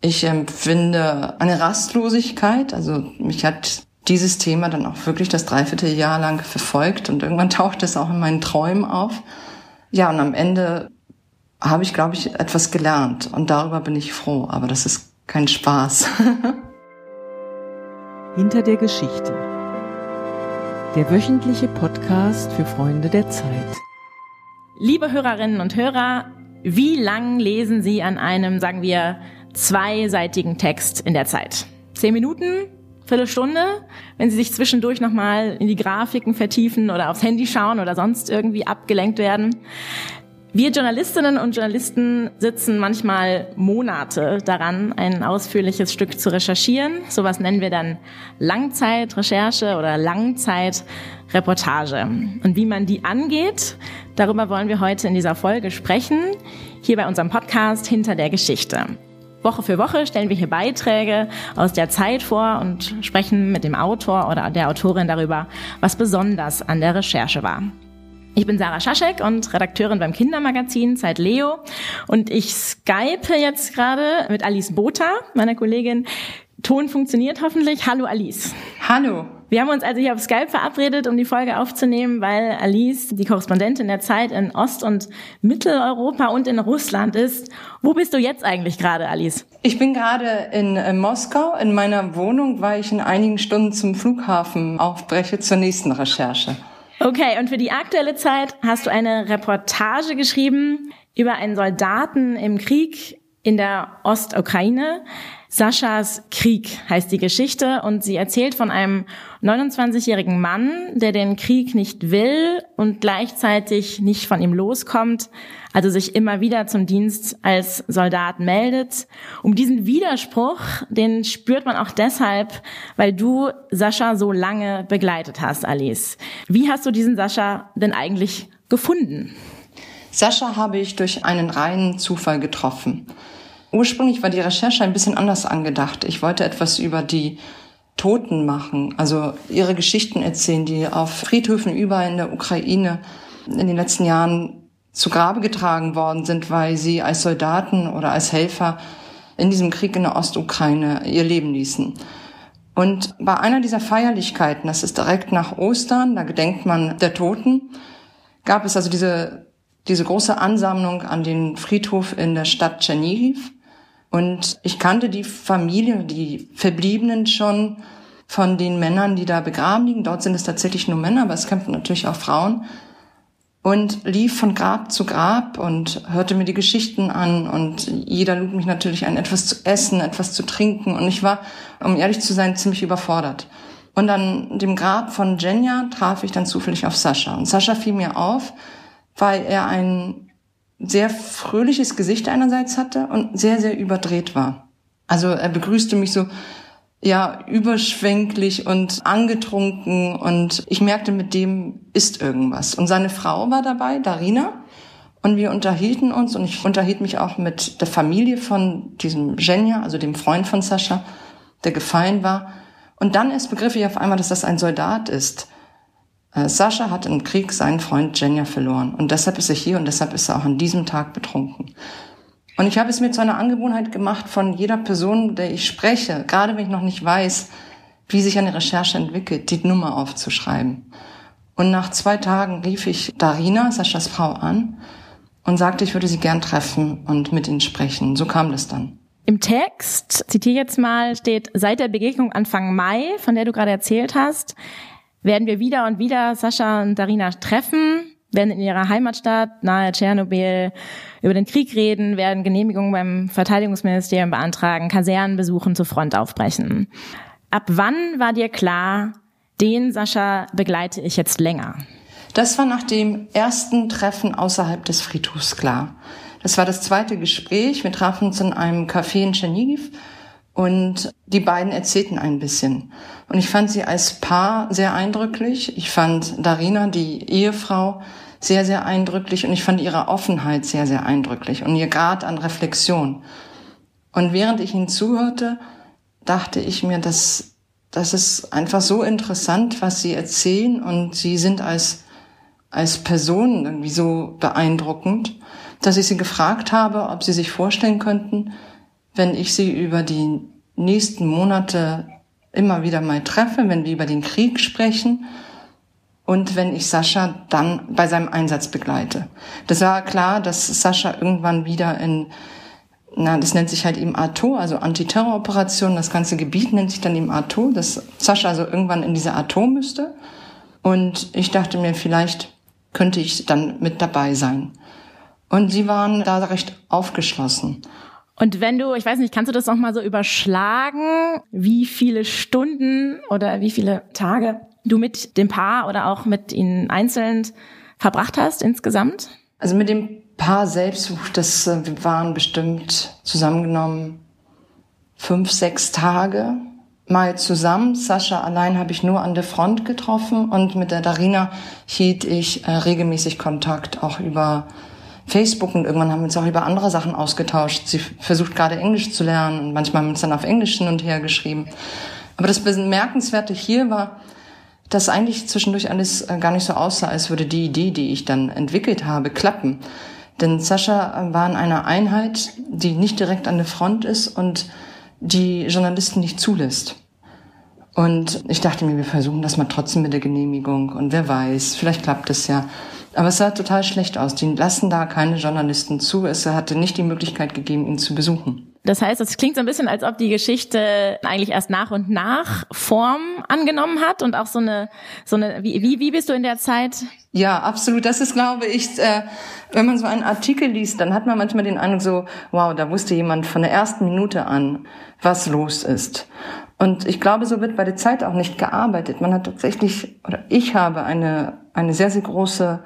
Ich empfinde eine Rastlosigkeit. Also mich hat dieses Thema dann auch wirklich das Dreivierteljahr lang verfolgt und irgendwann taucht es auch in meinen Träumen auf. Ja, und am Ende habe ich, glaube ich, etwas gelernt und darüber bin ich froh, aber das ist kein Spaß. Hinter der Geschichte. Der wöchentliche Podcast für Freunde der Zeit. Liebe Hörerinnen und Hörer, wie lang lesen Sie an einem, sagen wir, zweiseitigen Text in der Zeit? Zehn Minuten? Viertelstunde? Wenn Sie sich zwischendurch nochmal in die Grafiken vertiefen oder aufs Handy schauen oder sonst irgendwie abgelenkt werden? Wir Journalistinnen und Journalisten sitzen manchmal Monate daran, ein ausführliches Stück zu recherchieren. Sowas nennen wir dann Langzeitrecherche oder Langzeitreportage. Und wie man die angeht, darüber wollen wir heute in dieser Folge sprechen, hier bei unserem Podcast Hinter der Geschichte. Woche für Woche stellen wir hier Beiträge aus der Zeit vor und sprechen mit dem Autor oder der Autorin darüber, was besonders an der Recherche war. Ich bin Sarah Schaschek und Redakteurin beim Kindermagazin Zeit Leo und ich skype jetzt gerade mit Alice Botha, meiner Kollegin. Ton funktioniert hoffentlich. Hallo Alice. Hallo. Wir haben uns also hier auf Skype verabredet, um die Folge aufzunehmen, weil Alice die Korrespondentin der Zeit in Ost- und Mitteleuropa und in Russland ist. Wo bist du jetzt eigentlich gerade, Alice? Ich bin gerade in äh, Moskau in meiner Wohnung, weil ich in einigen Stunden zum Flughafen aufbreche zur nächsten Recherche. Okay, und für die aktuelle Zeit hast du eine Reportage geschrieben über einen Soldaten im Krieg in der Ostukraine. Saschas Krieg heißt die Geschichte und sie erzählt von einem 29-jährigen Mann, der den Krieg nicht will und gleichzeitig nicht von ihm loskommt, also sich immer wieder zum Dienst als Soldat meldet. Um diesen Widerspruch, den spürt man auch deshalb, weil du Sascha so lange begleitet hast, Alice. Wie hast du diesen Sascha denn eigentlich gefunden? Sascha habe ich durch einen reinen Zufall getroffen. Ursprünglich war die Recherche ein bisschen anders angedacht. Ich wollte etwas über die Toten machen, also ihre Geschichten erzählen, die auf Friedhöfen überall in der Ukraine in den letzten Jahren zu Grabe getragen worden sind, weil sie als Soldaten oder als Helfer in diesem Krieg in der Ostukraine ihr Leben ließen. Und bei einer dieser Feierlichkeiten, das ist direkt nach Ostern, da gedenkt man der Toten, gab es also diese, diese große Ansammlung an den Friedhof in der Stadt Tschernihiv. Und ich kannte die Familie, die Verbliebenen schon von den Männern, die da begraben liegen. Dort sind es tatsächlich nur Männer, aber es kämpfen natürlich auch Frauen. Und lief von Grab zu Grab und hörte mir die Geschichten an und jeder lud mich natürlich ein, etwas zu essen, etwas zu trinken. Und ich war, um ehrlich zu sein, ziemlich überfordert. Und an dem Grab von Jenja traf ich dann zufällig auf Sascha. Und Sascha fiel mir auf, weil er ein sehr fröhliches Gesicht einerseits hatte und sehr, sehr überdreht war. Also er begrüßte mich so, ja, überschwänglich und angetrunken und ich merkte, mit dem ist irgendwas. Und seine Frau war dabei, Darina, und wir unterhielten uns und ich unterhielt mich auch mit der Familie von diesem Jenja, also dem Freund von Sascha, der gefallen war. Und dann erst begriff ich auf einmal, dass das ein Soldat ist. Äh, Sascha hat im Krieg seinen Freund Jenja verloren und deshalb ist er hier und deshalb ist er auch an diesem Tag betrunken. Und ich habe es mir zu einer Angewohnheit gemacht, von jeder Person, der ich spreche, gerade wenn ich noch nicht weiß, wie sich eine Recherche entwickelt, die Nummer aufzuschreiben. Und nach zwei Tagen rief ich Darina, Saschas Frau, an und sagte, ich würde sie gern treffen und mit ihnen sprechen. So kam das dann. Im Text, zitiere jetzt mal, steht, seit der Begegnung Anfang Mai, von der du gerade erzählt hast, werden wir wieder und wieder Sascha und Darina treffen, werden in ihrer Heimatstadt nahe Tschernobyl über den Krieg reden, werden Genehmigungen beim Verteidigungsministerium beantragen, Kasernen besuchen, zur Front aufbrechen. Ab wann war dir klar, den Sascha begleite ich jetzt länger? Das war nach dem ersten Treffen außerhalb des Friedhofs klar. Das war das zweite Gespräch. Wir trafen uns in einem Café in Tschernigiv und die beiden erzählten ein bisschen. Und ich fand sie als Paar sehr eindrücklich. Ich fand Darina, die Ehefrau, sehr, sehr eindrücklich. Und ich fand ihre Offenheit sehr, sehr eindrücklich und ihr Grad an Reflexion. Und während ich ihnen zuhörte, dachte ich mir, dass das ist einfach so interessant, was sie erzählen. Und sie sind als, als Personen irgendwie so beeindruckend, dass ich sie gefragt habe, ob sie sich vorstellen könnten, wenn ich sie über die nächsten Monate immer wieder mal treffe, wenn wir über den Krieg sprechen und wenn ich Sascha dann bei seinem Einsatz begleite. Das war klar, dass Sascha irgendwann wieder in, na, das nennt sich halt eben ATO, also Antiterroroperation, das ganze Gebiet nennt sich dann eben ATO, dass Sascha also irgendwann in diese ATO müsste. Und ich dachte mir, vielleicht könnte ich dann mit dabei sein. Und sie waren da recht aufgeschlossen. Und wenn du, ich weiß nicht, kannst du das noch mal so überschlagen, wie viele Stunden oder wie viele Tage du mit dem Paar oder auch mit ihnen einzeln verbracht hast insgesamt? Also mit dem Paar selbst, das äh, wir waren bestimmt zusammengenommen fünf, sechs Tage mal zusammen. Sascha allein habe ich nur an der Front getroffen und mit der Darina hielt ich äh, regelmäßig Kontakt, auch über Facebook und irgendwann haben wir uns auch über andere Sachen ausgetauscht. Sie versucht gerade Englisch zu lernen und manchmal haben wir uns dann auf Englisch hin und her geschrieben. Aber das Bemerkenswerte hier war, dass eigentlich zwischendurch alles äh, gar nicht so aussah, als würde die Idee, die ich dann entwickelt habe, klappen. Denn Sascha war in einer Einheit, die nicht direkt an der Front ist und die Journalisten nicht zulässt. Und ich dachte mir, wir versuchen das mal trotzdem mit der Genehmigung und wer weiß, vielleicht klappt es ja. Aber es sah total schlecht aus. Die lassen da keine Journalisten zu. Es hatte nicht die Möglichkeit gegeben, ihn zu besuchen. Das heißt, es klingt so ein bisschen, als ob die Geschichte eigentlich erst nach und nach Form angenommen hat und auch so eine, so eine, wie, wie, wie bist du in der Zeit? Ja, absolut. Das ist, glaube ich, äh, wenn man so einen Artikel liest, dann hat man manchmal den Eindruck so, wow, da wusste jemand von der ersten Minute an, was los ist. Und ich glaube, so wird bei der Zeit auch nicht gearbeitet. Man hat tatsächlich, oder ich habe eine, eine sehr, sehr große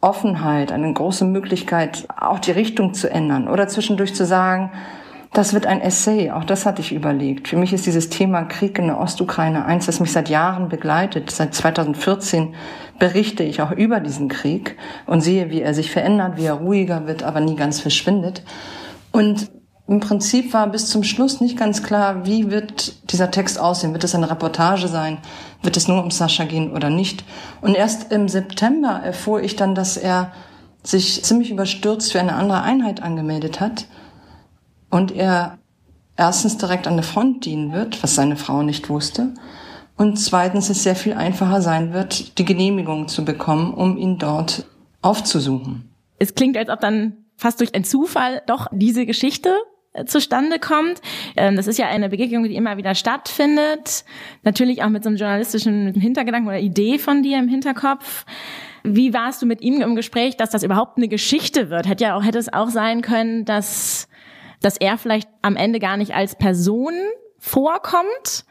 Offenheit, eine große Möglichkeit, auch die Richtung zu ändern oder zwischendurch zu sagen, das wird ein Essay, auch das hatte ich überlegt. Für mich ist dieses Thema Krieg in der Ostukraine eins, das mich seit Jahren begleitet. Seit 2014 berichte ich auch über diesen Krieg und sehe, wie er sich verändert, wie er ruhiger wird, aber nie ganz verschwindet. Und im Prinzip war bis zum Schluss nicht ganz klar, wie wird dieser Text aussehen. Wird es eine Reportage sein? Wird es nur um Sascha gehen oder nicht? Und erst im September erfuhr ich dann, dass er sich ziemlich überstürzt für eine andere Einheit angemeldet hat und er erstens direkt an der Front dienen wird, was seine Frau nicht wusste, und zweitens es sehr viel einfacher sein wird, die Genehmigung zu bekommen, um ihn dort aufzusuchen. Es klingt, als ob dann fast durch einen Zufall doch diese Geschichte zustande kommt. Ähm, das ist ja eine Begegnung, die immer wieder stattfindet. Natürlich auch mit so einem journalistischen Hintergedanken oder Idee von dir im Hinterkopf. Wie warst du mit ihm im Gespräch, dass das überhaupt eine Geschichte wird? Hätte ja auch, hätte es auch sein können, dass, dass er vielleicht am Ende gar nicht als Person vorkommt,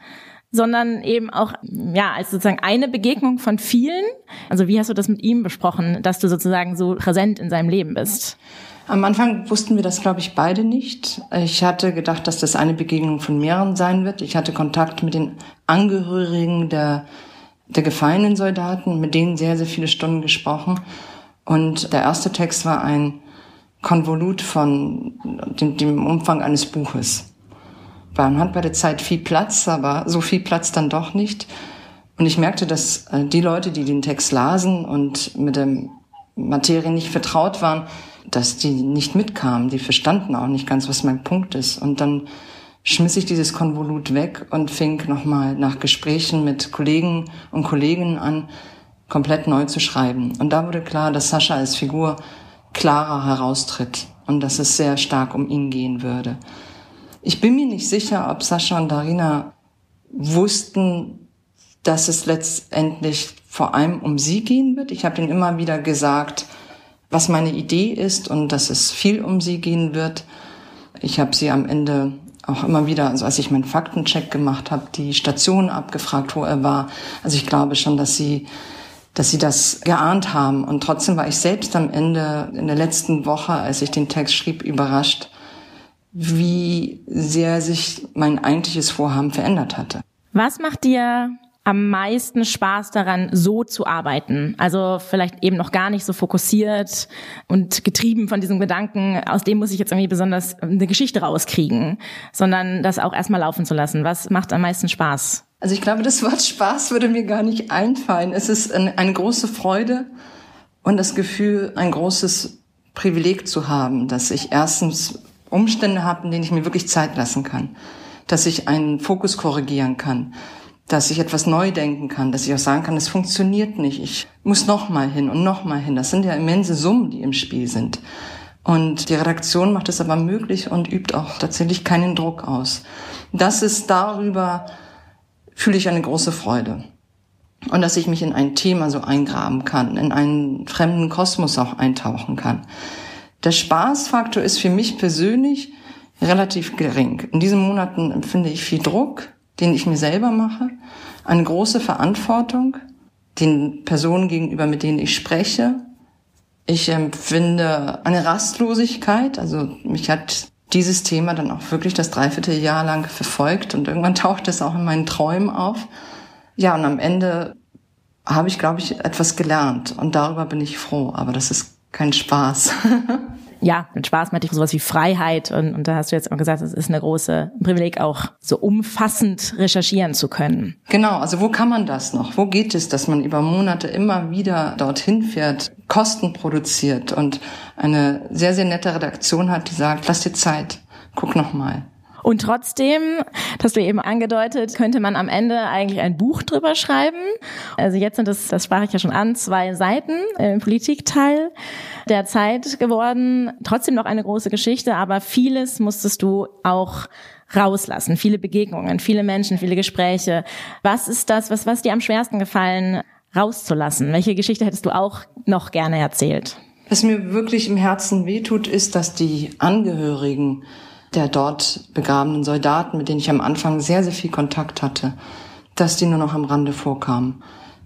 sondern eben auch, ja, als sozusagen eine Begegnung von vielen. Also wie hast du das mit ihm besprochen, dass du sozusagen so präsent in seinem Leben bist? Am Anfang wussten wir das, glaube ich, beide nicht. Ich hatte gedacht, dass das eine Begegnung von mehreren sein wird. Ich hatte Kontakt mit den Angehörigen der, der gefallenen Soldaten, mit denen sehr, sehr viele Stunden gesprochen. Und der erste Text war ein Konvolut von dem, dem Umfang eines Buches. Man hat bei der Zeit viel Platz, aber so viel Platz dann doch nicht. Und ich merkte, dass äh, die Leute, die den Text lasen und mit der Materie nicht vertraut waren, dass die nicht mitkamen. Die verstanden auch nicht ganz, was mein Punkt ist. Und dann schmiss ich dieses Konvolut weg und fing nochmal nach Gesprächen mit Kollegen und Kolleginnen an, komplett neu zu schreiben. Und da wurde klar, dass Sascha als Figur klarer heraustritt und dass es sehr stark um ihn gehen würde. Ich bin mir nicht sicher, ob Sascha und Darina wussten, dass es letztendlich vor allem um sie gehen wird. Ich habe ihnen immer wieder gesagt, was meine Idee ist und dass es viel um sie gehen wird. Ich habe sie am Ende auch immer wieder, also als ich meinen Faktencheck gemacht habe, die Station abgefragt, wo er war. Also ich glaube schon, dass sie, dass sie das geahnt haben. Und trotzdem war ich selbst am Ende in der letzten Woche, als ich den Text schrieb, überrascht, wie sehr sich mein eigentliches Vorhaben verändert hatte. Was macht dir am meisten Spaß daran, so zu arbeiten? Also vielleicht eben noch gar nicht so fokussiert und getrieben von diesem Gedanken, aus dem muss ich jetzt irgendwie besonders eine Geschichte rauskriegen, sondern das auch erstmal laufen zu lassen. Was macht am meisten Spaß? Also ich glaube, das Wort Spaß würde mir gar nicht einfallen. Es ist eine große Freude und das Gefühl, ein großes Privileg zu haben, dass ich erstens Umstände habe, in denen ich mir wirklich Zeit lassen kann, dass ich einen Fokus korrigieren kann, dass ich etwas neu denken kann, dass ich auch sagen kann, es funktioniert nicht, ich muss noch mal hin und noch mal hin. Das sind ja immense Summen, die im Spiel sind. Und die Redaktion macht es aber möglich und übt auch tatsächlich keinen Druck aus. Das ist darüber fühle ich eine große Freude. Und dass ich mich in ein Thema so eingraben kann, in einen fremden Kosmos auch eintauchen kann. Der Spaßfaktor ist für mich persönlich relativ gering. In diesen Monaten empfinde ich viel Druck, den ich mir selber mache, eine große Verantwortung den Personen gegenüber, mit denen ich spreche. Ich empfinde eine Rastlosigkeit, also mich hat dieses Thema dann auch wirklich das Dreivierteljahr lang verfolgt und irgendwann taucht es auch in meinen Träumen auf. Ja, und am Ende habe ich, glaube ich, etwas gelernt und darüber bin ich froh, aber das ist kein Spaß. ja, mit Spaß meinte ich sowas wie Freiheit und, und da hast du jetzt auch gesagt, es ist eine große Privileg, auch so umfassend recherchieren zu können. Genau, also wo kann man das noch? Wo geht es, dass man über Monate immer wieder dorthin fährt, Kosten produziert und eine sehr, sehr nette Redaktion hat, die sagt, lass dir Zeit, guck noch mal. Und trotzdem, das du eben angedeutet, könnte man am Ende eigentlich ein Buch drüber schreiben. Also jetzt sind es, das sprach ich ja schon an, zwei Seiten im Politikteil der Zeit geworden. Trotzdem noch eine große Geschichte, aber vieles musstest du auch rauslassen. Viele Begegnungen, viele Menschen, viele Gespräche. Was ist das, was, was dir am schwersten gefallen, rauszulassen? Welche Geschichte hättest du auch noch gerne erzählt? Was mir wirklich im Herzen wehtut, ist, dass die Angehörigen der dort begrabenen Soldaten, mit denen ich am Anfang sehr, sehr viel Kontakt hatte, dass die nur noch am Rande vorkamen.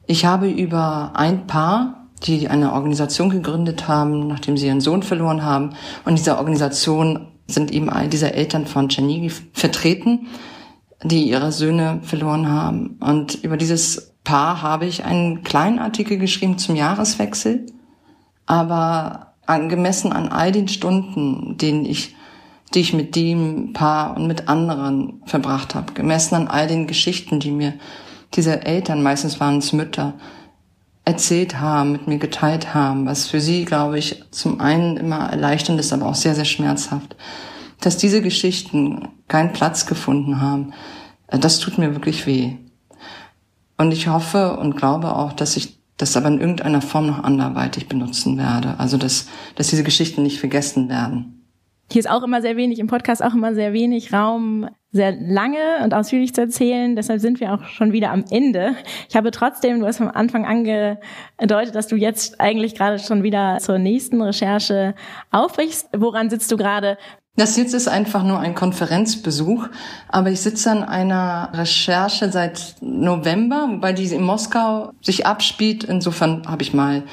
Ich habe über ein Paar, die eine Organisation gegründet haben, nachdem sie ihren Sohn verloren haben, und dieser Organisation sind eben all diese Eltern von Czernigi vertreten, die ihre Söhne verloren haben. Und über dieses Paar habe ich einen kleinen Artikel geschrieben zum Jahreswechsel, aber angemessen an all den Stunden, denen ich die ich mit dem Paar und mit anderen verbracht habe, gemessen an all den Geschichten, die mir diese Eltern, meistens waren es Mütter, erzählt haben, mit mir geteilt haben, was für sie, glaube ich, zum einen immer erleichternd ist, aber auch sehr, sehr schmerzhaft. Dass diese Geschichten keinen Platz gefunden haben, äh, das tut mir wirklich weh. Und ich hoffe und glaube auch, dass ich das aber in irgendeiner Form noch anderweitig benutzen werde. Also, dass, dass diese Geschichten nicht vergessen werden. Hier ist auch immer sehr wenig, im Podcast auch immer sehr wenig Raum, sehr lange und ausführlich zu erzählen. Deshalb sind wir auch schon wieder am Ende. Ich habe trotzdem, du hast vom Anfang angedeutet, dass du jetzt eigentlich gerade schon wieder zur nächsten Recherche aufbrichst. Woran sitzt du gerade? Das jetzt ist einfach nur ein Konferenzbesuch, aber ich sitze an einer Recherche seit November, wobei die in Moskau sich abspielt. Insofern habe ich mal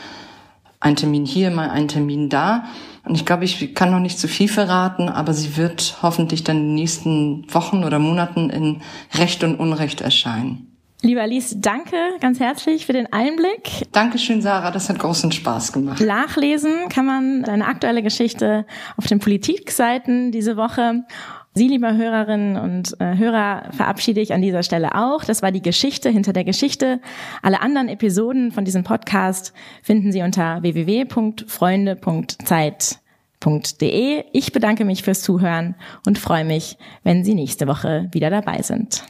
einen Termin hier, mal einen Termin da. Und ich glaube, ich kann noch nicht zu viel verraten, aber sie wird hoffentlich dann in den nächsten Wochen oder Monaten in Recht und Unrecht erscheinen. Lieber Alice, danke ganz herzlich für den Einblick. Dankeschön, Sarah. Das hat großen Spaß gemacht. Nachlesen kann man deine aktuelle Geschichte auf den Politikseiten diese Woche. Sie, liebe Hörerinnen und äh, Hörer, verabschiede ich an dieser Stelle auch. Das war die Geschichte hinter der Geschichte. Alle anderen Episoden von diesem Podcast finden Sie unter www.freunde.zeit.de. Ich bedanke mich fürs Zuhören und freue mich, wenn Sie nächste Woche wieder dabei sind.